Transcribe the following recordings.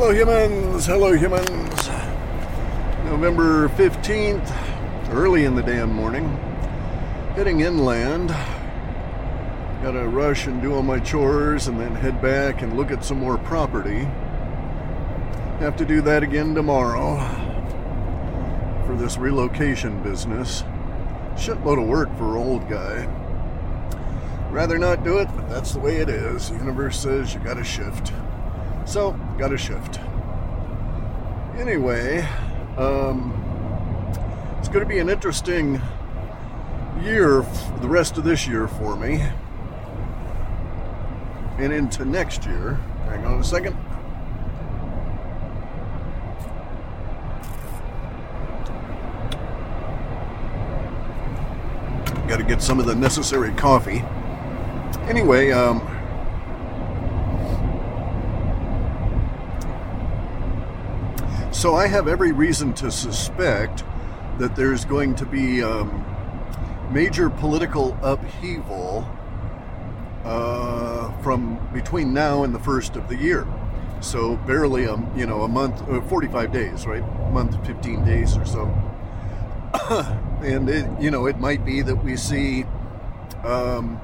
Hello, humans. Hello, humans. November 15th, early in the damn morning. Heading inland. Gotta rush and do all my chores and then head back and look at some more property. Have to do that again tomorrow for this relocation business. Shitload of work for old guy. Rather not do it, but that's the way it is. The universe says you gotta shift. So, gotta shift. Anyway, um, it's going to be an interesting year, the rest of this year for me, and into next year. Hang on a second. Got to get some of the necessary coffee. Anyway, um, So I have every reason to suspect that there's going to be um, major political upheaval uh, from between now and the first of the year. So barely a you know a month, uh, 45 days, right? A month, 15 days or so. and it, you know it might be that we see um,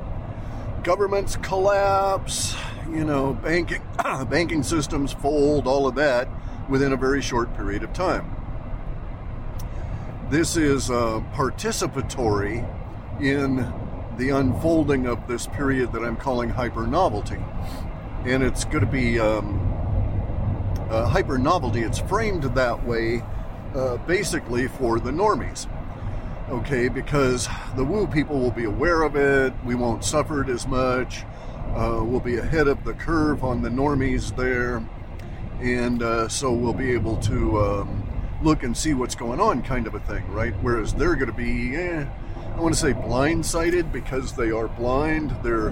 governments collapse, you know, banking banking systems fold, all of that within a very short period of time. This is uh, participatory in the unfolding of this period that I'm calling hyper novelty. And it's going to be um, uh, hyper novelty, it's framed that way uh, basically for the normies. Okay, because the woo people will be aware of it, we won't suffer it as much, uh, we'll be ahead of the curve on the normies there and uh, so we'll be able to um, look and see what's going on, kind of a thing, right? Whereas they're going to be, eh, I want to say blindsided because they are blind. They're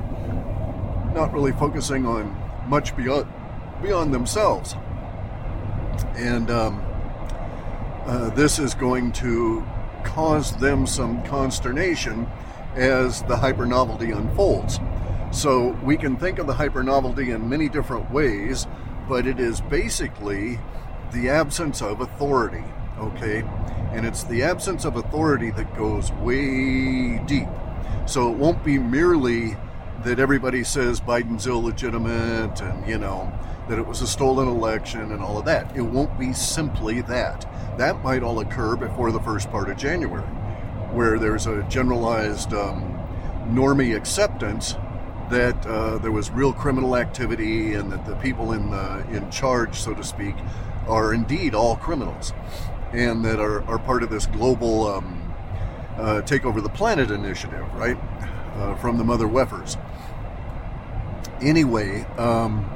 not really focusing on much beyond beyond themselves, and um, uh, this is going to cause them some consternation as the hyper novelty unfolds. So we can think of the hyper novelty in many different ways but it is basically the absence of authority, okay? And it's the absence of authority that goes way deep. So it won't be merely that everybody says Biden's illegitimate and, you know, that it was a stolen election and all of that. It won't be simply that. That might all occur before the first part of January, where there's a generalized um, normie acceptance that uh, there was real criminal activity and that the people in the, in charge, so to speak, are indeed all criminals, and that are, are part of this global um, uh, take over the planet initiative, right, uh, from the mother weffers. Anyway, um,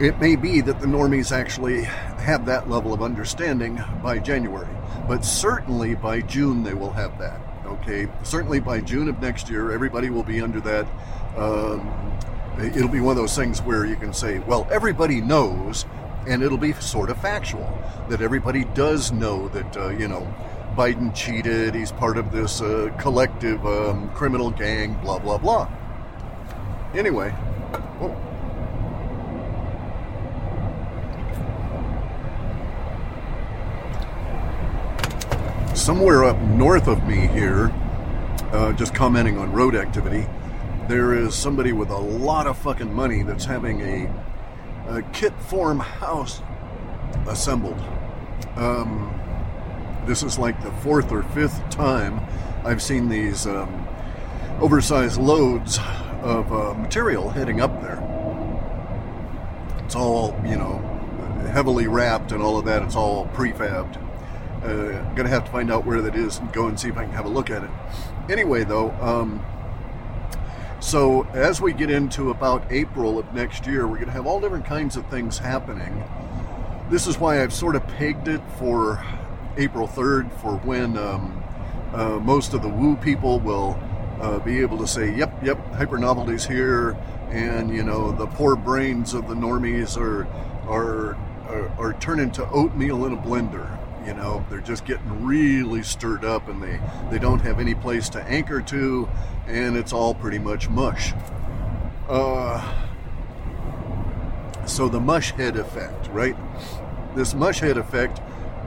it may be that the normies actually have that level of understanding by January, but certainly by June they will have that. Okay, certainly by June of next year, everybody will be under that. Um, it'll be one of those things where you can say, well, everybody knows, and it'll be sort of factual that everybody does know that, uh, you know, Biden cheated, he's part of this uh, collective um, criminal gang, blah, blah, blah. Anyway, whoa. Somewhere up north of me here, uh, just commenting on road activity, there is somebody with a lot of fucking money that's having a, a kit form house assembled. Um, this is like the fourth or fifth time I've seen these um, oversized loads of uh, material heading up there. It's all, you know, heavily wrapped and all of that. It's all prefabbed. Uh, I'm gonna have to find out where that is and go and see if I can have a look at it. Anyway, though, um, so as we get into about April of next year, we're gonna have all different kinds of things happening. This is why I've sort of pegged it for April 3rd for when um, uh, most of the woo people will uh, be able to say, "Yep, yep, hyper novelty's here," and you know the poor brains of the normies are are are, are turned oatmeal in a blender you know, they're just getting really stirred up and they, they don't have any place to anchor to, and it's all pretty much mush. Uh, so the mush head effect, right? This mush head effect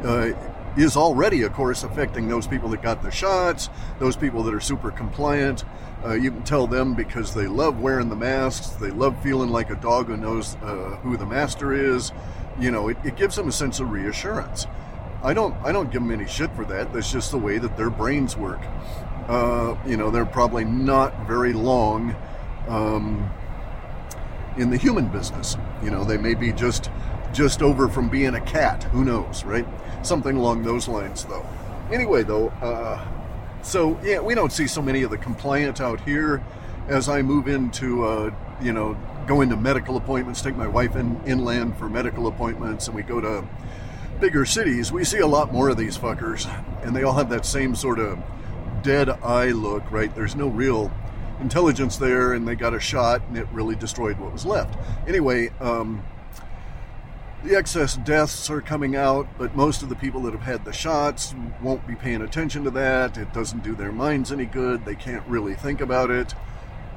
uh, is already, of course, affecting those people that got the shots, those people that are super compliant. Uh, you can tell them because they love wearing the masks, they love feeling like a dog who knows uh, who the master is. You know, it, it gives them a sense of reassurance. I don't, I don't give them any shit for that. That's just the way that their brains work. Uh, you know, they're probably not very long um, in the human business. You know, they may be just just over from being a cat. Who knows, right? Something along those lines, though. Anyway, though, uh, so yeah, we don't see so many of the compliant out here. As I move into, uh, you know, go into medical appointments, take my wife in inland for medical appointments, and we go to bigger cities, we see a lot more of these fuckers, and they all have that same sort of dead eye look, right? There's no real intelligence there, and they got a shot, and it really destroyed what was left. Anyway, um, the excess deaths are coming out, but most of the people that have had the shots won't be paying attention to that. It doesn't do their minds any good. They can't really think about it,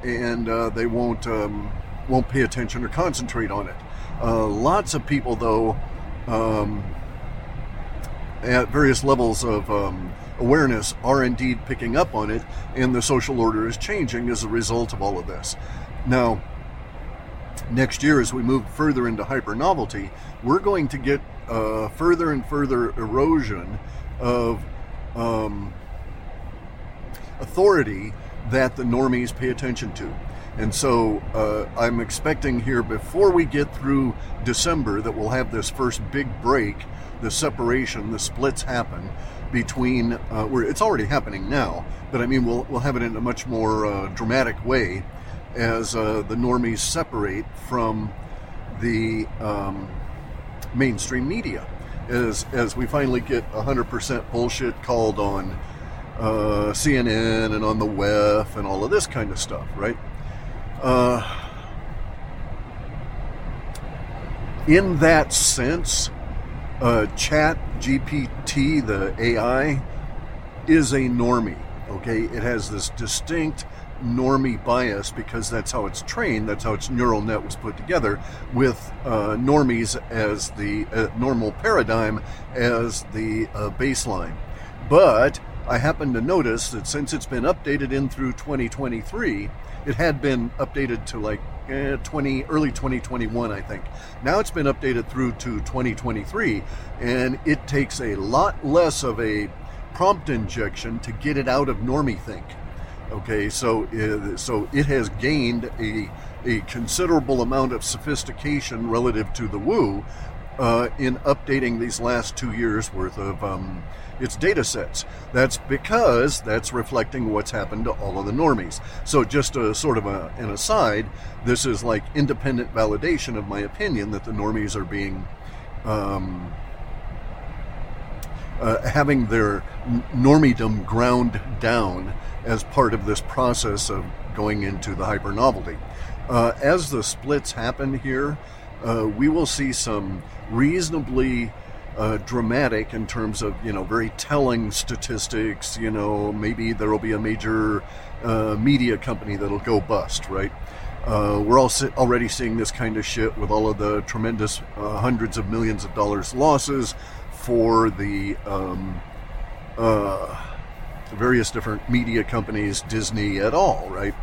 and uh, they won't um, won't pay attention or concentrate on it. Uh, lots of people, though, um, at various levels of um, awareness, are indeed picking up on it, and the social order is changing as a result of all of this. Now next year, as we move further into hyper novelty, we're going to get uh, further and further erosion of um, authority that the normies pay attention to. And so uh, I'm expecting here before we get through December that we'll have this first big break, the separation, the splits happen between uh, where it's already happening now, but I mean we'll we'll have it in a much more uh, dramatic way as uh, the normies separate from the um, mainstream media. As, as we finally get 100% bullshit called on uh, CNN and on the WEF and all of this kind of stuff, right? Uh, in that sense, uh, Chat GPT, the AI, is a normie. Okay, it has this distinct normie bias because that's how it's trained, that's how its neural net was put together, with uh, normies as the uh, normal paradigm as the uh, baseline. But I happen to notice that since it's been updated in through 2023, it had been updated to like eh, 20 early 2021 i think. Now it's been updated through to 2023 and it takes a lot less of a prompt injection to get it out of normie think. Okay, so it, so it has gained a a considerable amount of sophistication relative to the Woo uh, in updating these last two years worth of um, its data sets. That's because that's reflecting what's happened to all of the normies. So, just a sort of a, an aside, this is like independent validation of my opinion that the normies are being. Um, uh, having their normiedom ground down as part of this process of going into the hyper novelty. Uh, as the splits happen here, uh, we will see some reasonably uh, dramatic in terms of you know very telling statistics. You know, maybe there will be a major uh, media company that'll go bust, right? Uh, we're also already seeing this kind of shit with all of the tremendous uh, hundreds of millions of dollars losses for the um, uh, various different media companies, Disney at all, right?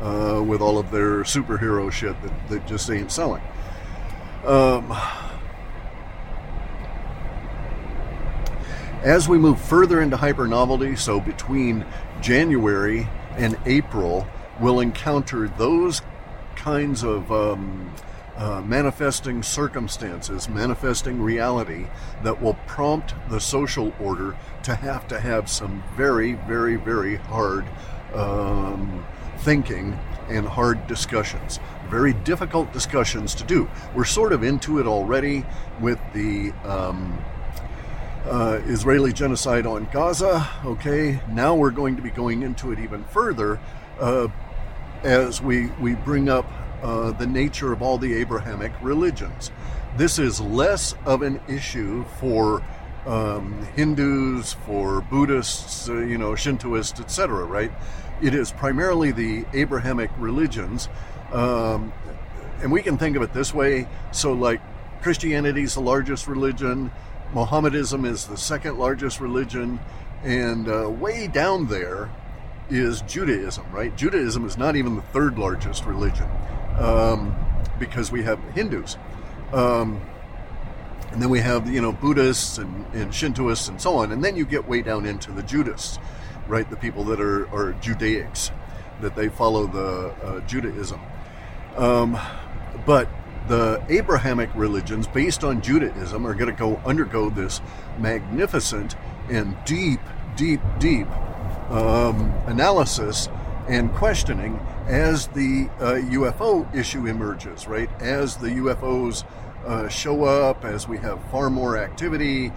Uh, with all of their superhero shit that, that just ain't selling. Um, as we move further into hyper novelty, so between January and April, we'll encounter those kinds of um, uh, manifesting circumstances, manifesting reality that will prompt the social order to have to have some very, very, very hard um, thinking and hard discussions. Very difficult discussions to do. We're sort of into it already with the um, uh, Israeli genocide on Gaza. Okay, now we're going to be going into it even further uh, as we, we bring up uh, the nature of all the Abrahamic religions. This is less of an issue for um, Hindus, for Buddhists, uh, you know, Shintoists, etc. Right? It is primarily the Abrahamic religions, um, and we can think of it this way. So, like, Christianity is the largest religion, Mohammedanism is the second largest religion, and uh, way down there is Judaism, right? Judaism is not even the third largest religion um, because we have Hindus. Um, and then we have, you know, Buddhists and, and Shintoists and so on. And then you get way down into the Judists, right? The people that are, are Judaics, that they follow the uh, Judaism. Um, but the Abrahamic religions, based on Judaism, are going to go undergo this magnificent and deep, deep, deep um, analysis and questioning as the uh, UFO issue emerges, right? As the UFOs uh, show up, as we have far more activity,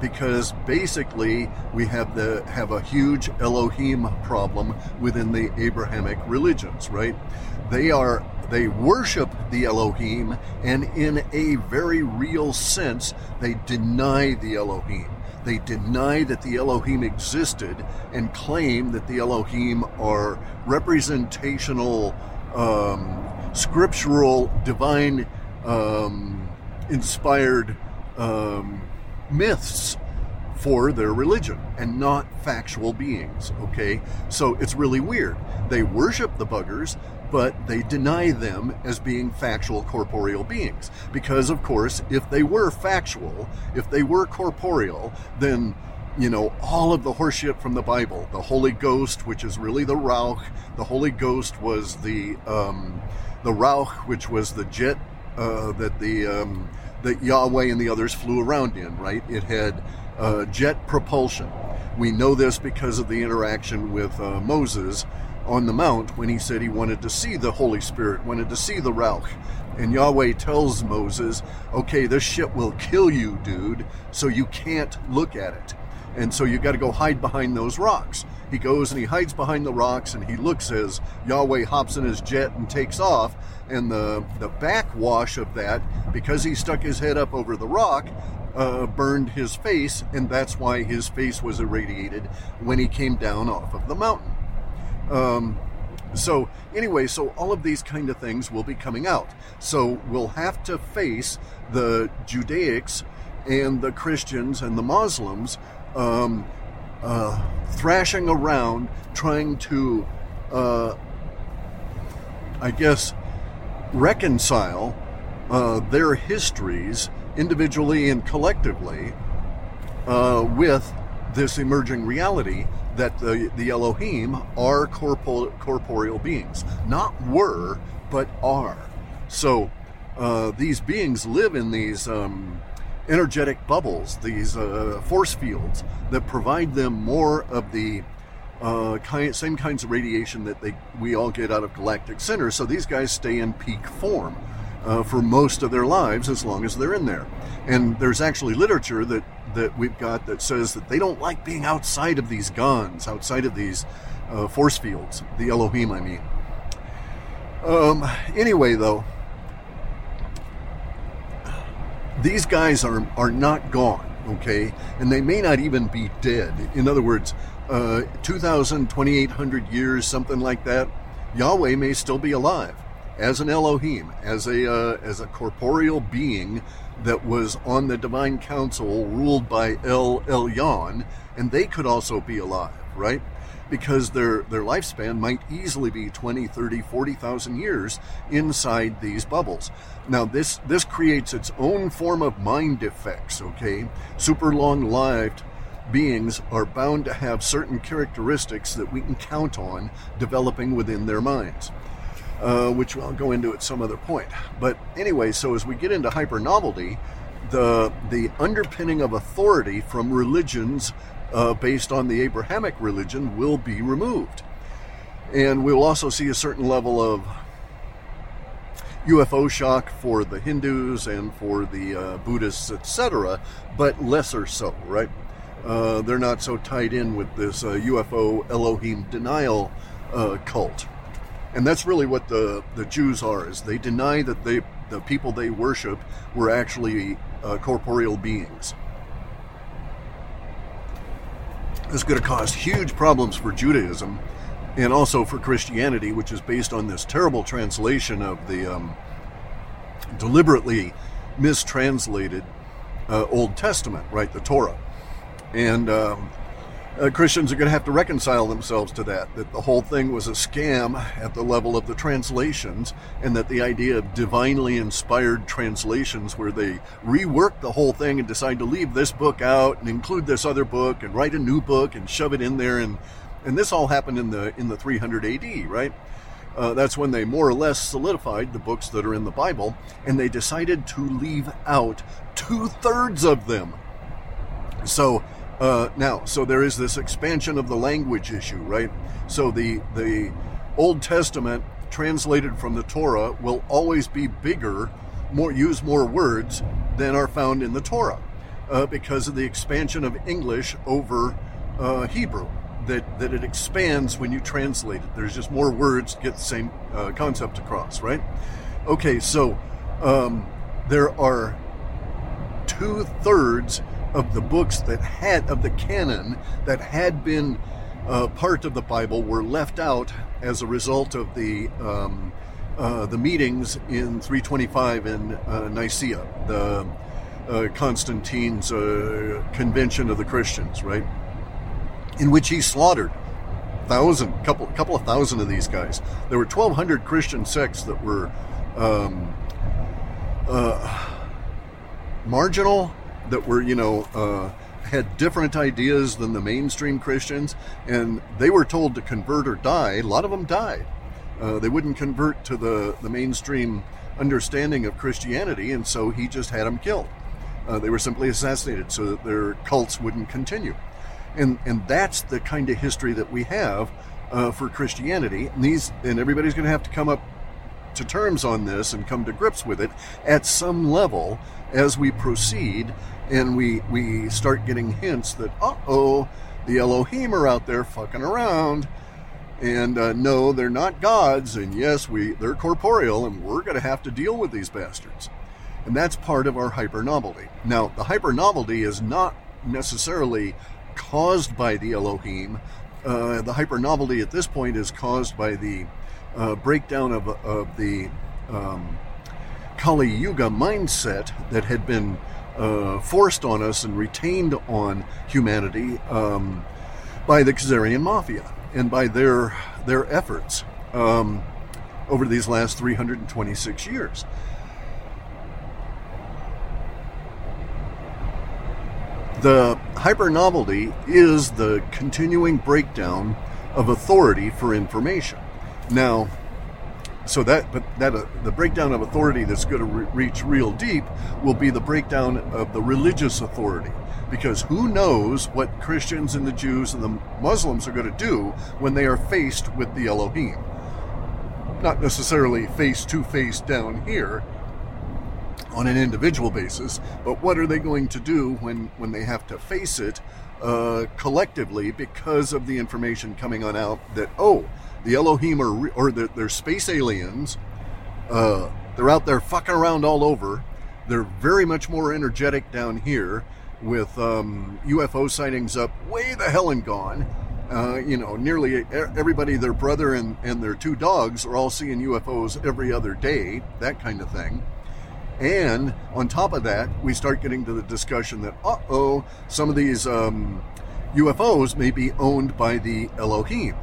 because basically we have the have a huge Elohim problem within the Abrahamic religions, right? They are they worship the Elohim, and in a very real sense, they deny the Elohim. They deny that the Elohim existed and claim that the Elohim are representational, um, scriptural, divine, um, inspired um, myths for their religion and not factual beings. Okay, so it's really weird. They worship the buggers, but they deny them as being factual corporeal beings. Because, of course, if they were factual, if they were corporeal, then you know, all of the horseshit from the Bible, the Holy Ghost, which is really the Ruach, the Holy Ghost was the um, the Ruach, which was the jet uh, that the um, that Yahweh and the others flew around in. Right? It had uh, jet propulsion. We know this because of the interaction with uh, Moses on the mount when he said he wanted to see the Holy Spirit, wanted to see the Ruach. And Yahweh tells Moses, okay, this ship will kill you, dude, so you can't look at it. And so you got to go hide behind those rocks. He goes and he hides behind the rocks and he looks as Yahweh hops in his jet and takes off. And the, the backwash of that, because he stuck his head up over the rock, uh, burned his face, and that's why his face was irradiated when he came down off of the mountain. Um, so anyway, so all of these kind of things will be coming out. So we'll have to face the Judaics and the Christians and the Muslims um, uh, thrashing around trying to, uh, I guess, reconcile uh, their histories individually and collectively uh, with this emerging reality that the, the Elohim are corporeal, corporeal beings. Not were, but are. So uh, these beings live in these um, energetic bubbles, these uh, force fields that provide them more of the uh, kind, same kinds of radiation that they we all get out of galactic centers. So these guys stay in peak form uh, for most of their lives as long as they're in there. And there's actually literature that that we've got that says that they don't like being outside of these guns, outside of these uh, force fields, the Elohim, I mean. Um, anyway, though, these guys are, are not gone, okay? And they may not even be dead. In other words, uh, 2,000, 2,800 years, something like that, Yahweh may still be alive as an Elohim, as a, uh, as a corporeal being that was on the divine council ruled by El Elyon, and they could also be alive, right? Because their, their lifespan might easily be 20, 30, 40,000 years inside these bubbles. Now, this, this creates its own form of mind effects, okay? Super long lived beings are bound to have certain characteristics that we can count on developing within their minds uh, which I'll go into at some other point. But anyway, so as we get into hyper novelty, the the underpinning of authority from religions uh, based on the Abrahamic religion will be removed, and we'll also see a certain level of UFO shock for the Hindus and for the uh, Buddhists, etc., but lesser so, right? Uh, they're not so tied in with this UFO uh, Elohim denial uh, cult and that's really what the the Jews are is they deny that they the people they worship were actually uh, corporeal beings. This is going to cause huge problems for Judaism and also for Christianity, which is based on this terrible translation of the um, deliberately mistranslated uh, Old Testament, right, the Torah. And um, uh, Christians are going to have to reconcile themselves to that, that the whole thing was a scam at the level of the translations, and that the idea of divinely inspired translations, where they rework the whole thing and decide to leave this book out and include this other book and write a new book and shove it in there, and and this all happened in the in the 300 AD, right? Uh, that's when they more or less solidified the books that are in the Bible, and they decided to leave out two thirds of them. So uh, now, so there is this expansion of the language issue, right? So the the Old Testament translated from the Torah will always be bigger, more use more words than are found in the Torah, uh, because of the expansion of English over uh, Hebrew that, that it expands when you translate it. There's just more words to get the same uh, concept across, right? Okay, so um, there are two thirds of the books that had, of the canon that had been uh, part of the Bible were left out as a result of the um, uh, the meetings in 325 in uh, Nicaea, the uh, Constantine's uh, convention of the Christians, right? in which he slaughtered thousand, couple, couple of thousand of these guys. There were 1,200 Christian sects that were um, uh, marginal, that were you know uh, had different ideas than the mainstream Christians, and they were told to convert or die. A lot of them died. Uh, they wouldn't convert to the the mainstream understanding of Christianity, and so he just had them killed. Uh, they were simply assassinated so that their cults wouldn't continue and and that's the kind of history that we have uh, for Christianity. And these and everybody's going to have to come up to terms on this and come to grips with it at some level as we proceed, and we we start getting hints that uh oh, the Elohim are out there fucking around. And uh, no, they're not gods, and yes, we they're corporeal, and we're going to have to deal with these bastards. And that's part of our hyper novelty. Now, the hyper novelty is not necessarily caused by the Elohim. Uh, the hyper novelty at this point is caused by the uh, breakdown of, of the um, Kali Yuga mindset that had been uh, forced on us and retained on humanity um, by the Khazarian Mafia and by their their efforts um, over these last 326 years. The hypernovelty is the continuing breakdown of authority for information. Now, so that but that uh, the breakdown of authority that's going to re- reach real deep will be the breakdown of the religious authority. Because who knows what Christians and the Jews and the Muslims are going to do when they are faced with the Elohim? Not necessarily face to face down here on an individual basis, but what are they going to do when, when they have to face it uh, collectively because of the information coming on out that, oh, the Elohim are, or they're, they're space aliens, uh, they're out there fucking around all over. They're very much more energetic down here with um, UFO sightings up way the hell and gone. Uh, you know, nearly everybody, their brother and, and their two dogs are all seeing UFOs every other day, that kind of thing. And on top of that, we start getting to the discussion that, uh oh, some of these um, UFOs may be owned by the Elohim.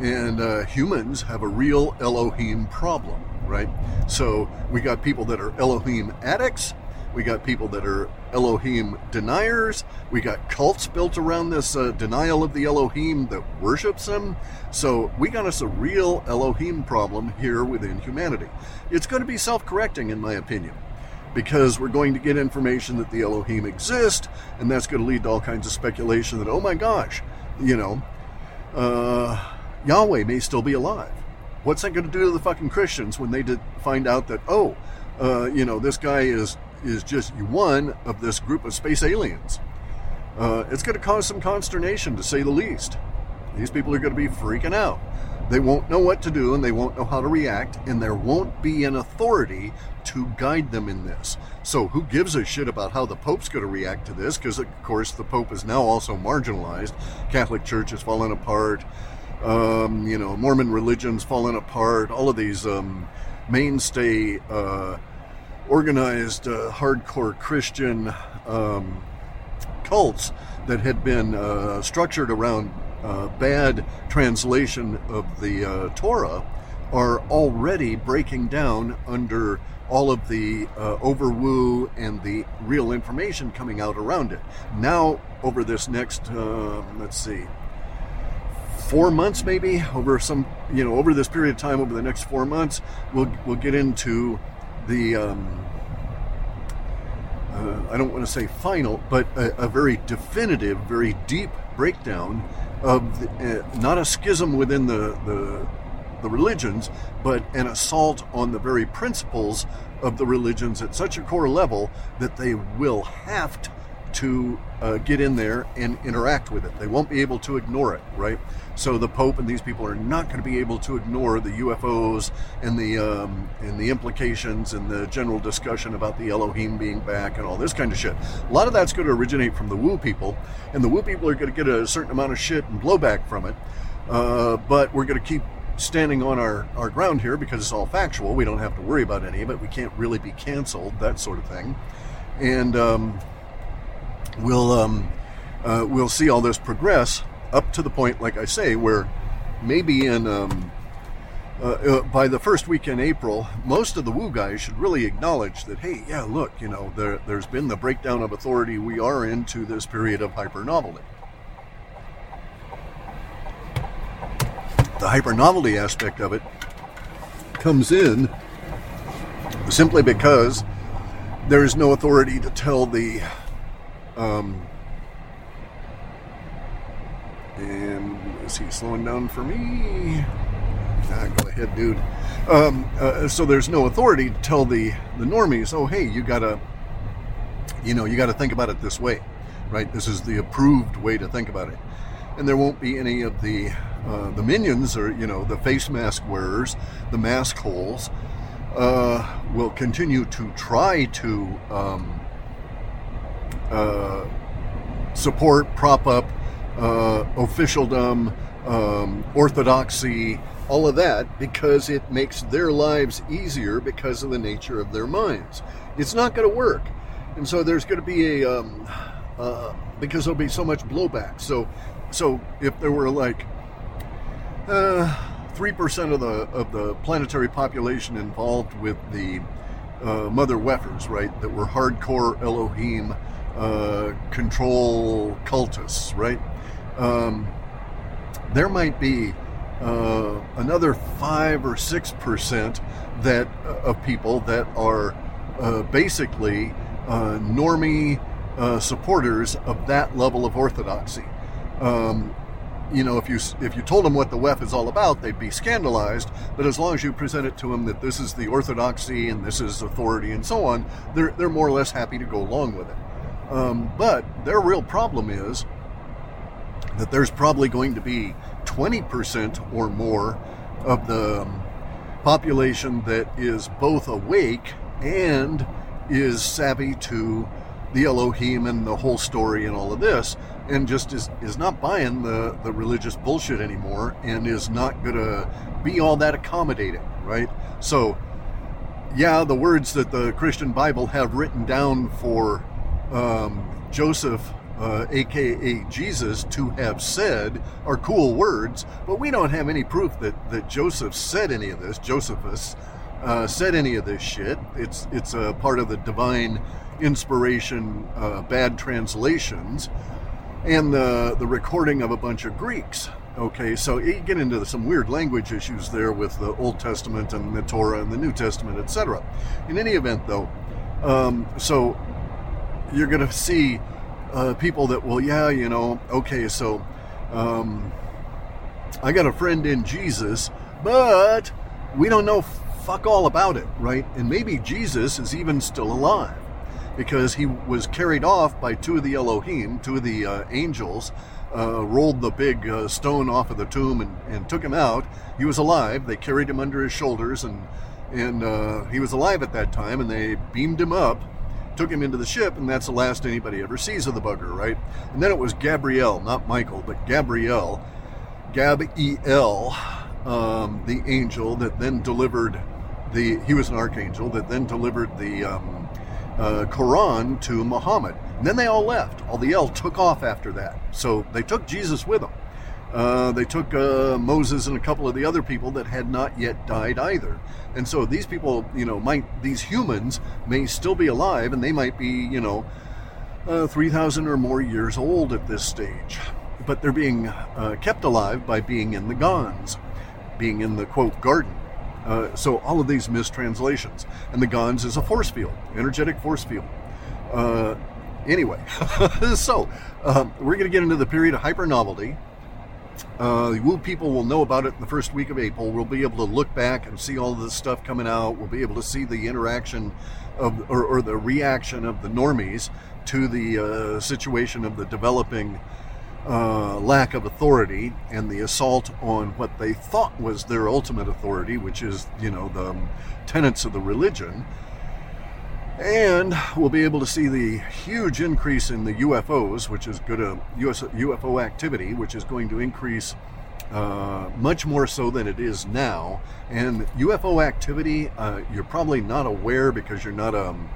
And uh, humans have a real Elohim problem, right? So we got people that are Elohim addicts. We got people that are Elohim deniers. We got cults built around this uh, denial of the Elohim that worships him. So we got us a real Elohim problem here within humanity. It's going to be self correcting, in my opinion because we're going to get information that the Elohim exist, and that's going to lead to all kinds of speculation that, oh my gosh, you know, uh, Yahweh may still be alive. What's that going to do to the fucking Christians when they did find out that, oh, uh, you know, this guy is is just one of this group of space aliens? Uh, it's going to cause some consternation, to say the least. These people are going to be freaking out. They won't know what to do and they won't know how to react, and there won't be an authority to guide them in this. So, who gives a shit about how the Pope's going to react to this? Because, of course, the Pope is now also marginalized. Catholic Church has fallen apart. Um, you know, Mormon religion's falling apart. All of these um, mainstay uh, organized uh, hardcore Christian um, cults that had been uh, structured around uh, bad translation of the uh, Torah are already breaking down under all of the uh, overwoo and the real information coming out around it. Now, over this next, uh, let's see, four months maybe, over some, you know, over this period of time, over the next four months, we'll we'll get into the. Um, uh, I don't want to say final, but a, a very definitive, very deep breakdown of the, uh, not a schism within the, the the religions, but an assault on the very principles of the religions at such a core level that they will have to uh, get in there and interact with it. They won't be able to ignore it, right? So the Pope and these people are not going to be able to ignore the UFOs and the um, and the implications and the general discussion about the Elohim being back and all this kind of shit. A lot of that's going to originate from the Woo people, and the Woo people are going to get a certain amount of shit and blowback from it. Uh, but we're going to keep standing on our, our ground here because it's all factual. We don't have to worry about any of it. We can't really be canceled, that sort of thing. And um, we'll um, uh, we'll see all this progress up to the point, like I say, where maybe in um, uh, uh, by the first week in April, most of the Woo guys should really acknowledge that, hey, yeah, look, you know, there, there's been the breakdown of authority. We are into this period of hyper novelty. the hyper novelty aspect of it comes in simply because there is no authority to tell the um, and is he slowing down for me? Ah, go ahead, dude. Um, uh, so there's no authority to tell the the normies, oh hey, you gotta, you know, you gotta think about it this way, right? This is the approved way to think about it, and there won't be any of the uh, the minions, or you know, the face mask wearers, the mask holes, uh, will continue to try to um, uh, support, prop up uh, officialdom, um, orthodoxy, all of that, because it makes their lives easier because of the nature of their minds. It's not going to work, and so there's going to be a um, uh, because there'll be so much blowback. So, so if there were like uh, three percent of the of the planetary population involved with the uh, mother wefers, right? That were hardcore Elohim uh, control cultists, right? Um, there might be uh, another five or six percent that uh, of people that are basically normie supporters of that level of orthodoxy. Um, you know, if you if you told them what the WEF is all about, they'd be scandalized. But as long as you present it to them that this is the orthodoxy and this is authority and so on, they're they're more or less happy to go along with it. Um, but their real problem is that there's probably going to be 20% or more of the um, population that is both awake and is savvy to the Elohim and the whole story and all of this and just is, is not buying the, the religious bullshit anymore and is not going to be all that accommodating, right? So, yeah, the words that the Christian Bible have written down for um, Joseph, uh, aka Jesus, to have said are cool words, but we don't have any proof that, that Joseph said any of this, Josephus uh, said any of this shit. It's, it's a part of the divine inspiration, uh, bad translations and the the recording of a bunch of Greeks. Okay, so you get into some weird language issues there with the Old Testament and the Torah and the New Testament, etc. In any event, though, um, so you're going to see uh, people that, well, yeah, you know, okay, so um, I got a friend in Jesus, but we don't know fuck all about it, right? And maybe Jesus is even still alive because he was carried off by two of the Elohim, two of the uh, angels, uh, rolled the big uh, stone off of the tomb and, and, took him out. He was alive. They carried him under his shoulders, and and uh, he was alive at that time. And they beamed him up, took him into the ship, and that's the last anybody ever sees of the bugger, right? And then it was Gabriel, not Michael, but Gabriel, Gabriel, um, the angel that then delivered the he was an archangel that then delivered the um, uh, Quran to Muhammad. And then they all left. All the El took off after that. So they took Jesus with them. Uh, they took uh, Moses and a couple of the other people that had not yet died either. And so these people, you know, might these humans may still be alive, and they might be, you know, uh, 3,000 or more years old at this stage. But they're being uh, kept alive by being in the Gons, being in the quote garden. Uh, so all of these mistranslations. And the Gons is a force field, energetic force field. Anyway, so um, we're going to get into the period of hyper novelty uh, the people will know about it in the first week of April. We'll be able to look back and see all of this stuff coming out. We'll be able to see the interaction of, or, or the reaction of the normies to the uh, situation of the developing uh, lack of authority and the assault on what they thought was their ultimate authority, which is, you know, the tenets of the religion. And we'll be able to see the huge increase in the UFOs, which is good US, UFO activity, which is going to increase uh, much more so than it is now. And UFO activity, uh, you're probably not aware because you're not um,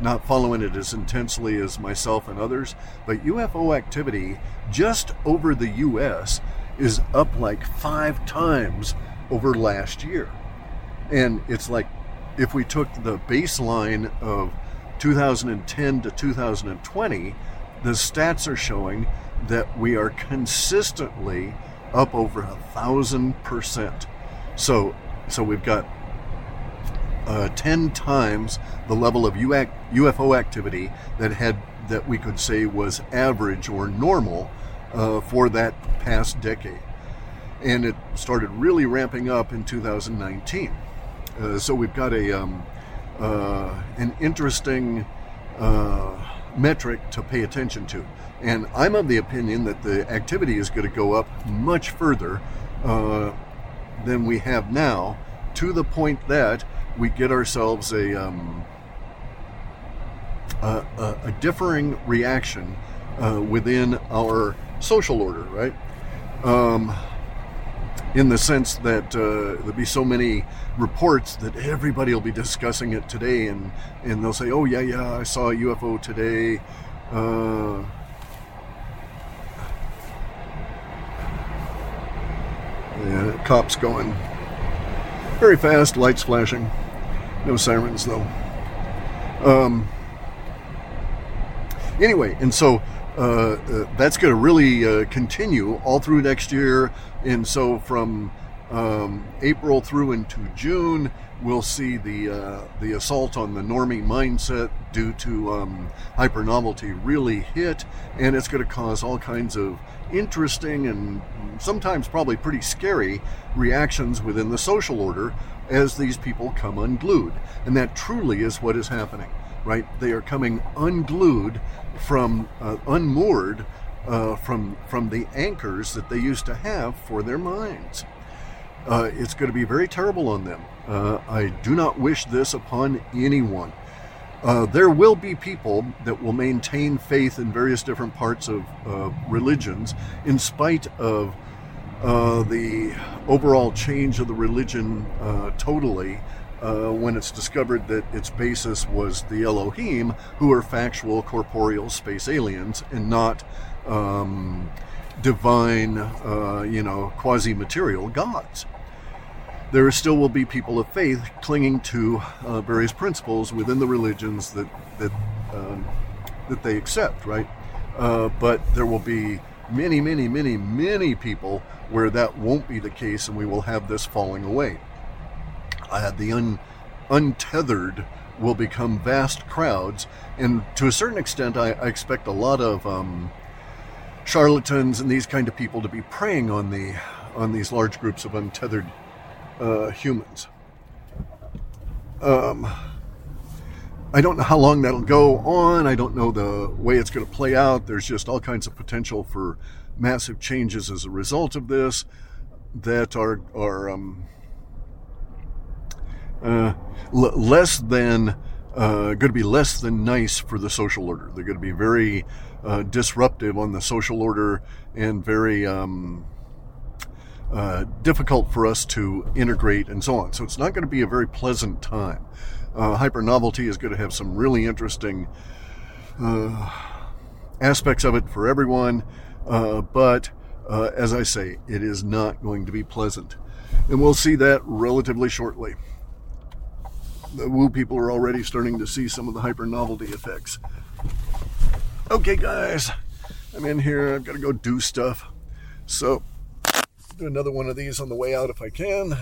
not following it as intensely as myself and others. But UFO activity just over the U.S. is up like five times over last year, and it's like if we took the baseline of 2010 to 2020, the stats are showing that we are consistently up over a thousand percent. So, so we've got uh, 10 times the level of UFO activity that had that we could say was average or normal uh, for that past decade, and it started really ramping up in 2019. Uh, so we've got a um, uh, an interesting uh, metric to pay attention to, and I'm of the opinion that the activity is going to go up much further uh, than we have now, to the point that we get ourselves a um, a, a, a, differing reaction uh, within our social order, right? Um, in the sense that uh, there'll be so many reports that everybody will be discussing it today, and and they'll say, "Oh yeah, yeah, I saw a UFO today." Uh, yeah, cops going very fast, lights flashing, no sirens though. Um, anyway, and so that's going to really uh, continue all through next year. And so from um, April through into June, we'll see the uh, the assault on the normie mindset due to um, hyper novelty really hit, and it's going to cause all kinds of interesting and sometimes probably pretty scary reactions within the social order as these people come unglued, and that truly is what is happening. Right? They are coming unglued from uh, unmoored uh, from from the anchors that they used to have for their minds. Uh, it's going to be very terrible on them. Uh, I do not wish this upon anyone. Uh, there will be people that will maintain faith in various different parts of religions in spite of uh, the overall change of the religion uh, totally uh, when it's discovered that its basis was the Elohim, who are factual corporeal space aliens and not um, divine, uh, you know, quasi material gods. There still will be people of faith clinging to uh, various principles within the religions that that um, that they accept, right? Uh, but there will be many, many, many, many people where that won't be the case, and we will have this falling away uh, the un, untethered will become vast crowds. And to a certain extent, I, I expect a lot of um, charlatans and these kind of people to be preying on the on these large groups of untethered uh, humans. Um, I don't know how long that'll go on. I don't know the way it's going to play out. There's just all kinds of potential for massive changes as a result of this that are are um, uh, l- less than uh, going to be less than nice for the social order. They're going to be very uh, disruptive on the social order and very um, uh, difficult for us to integrate and so on. So it's not going to be a very pleasant time. Uh, hyper novelty is going to have some really interesting uh, aspects of it for everyone, uh, but uh, as I say, it is not going to be pleasant. And we'll see that relatively shortly. The woo people are already starting to see some of the hyper novelty effects. Okay, guys, I'm in here. I've got to go do stuff. So, do another one of these on the way out if I can.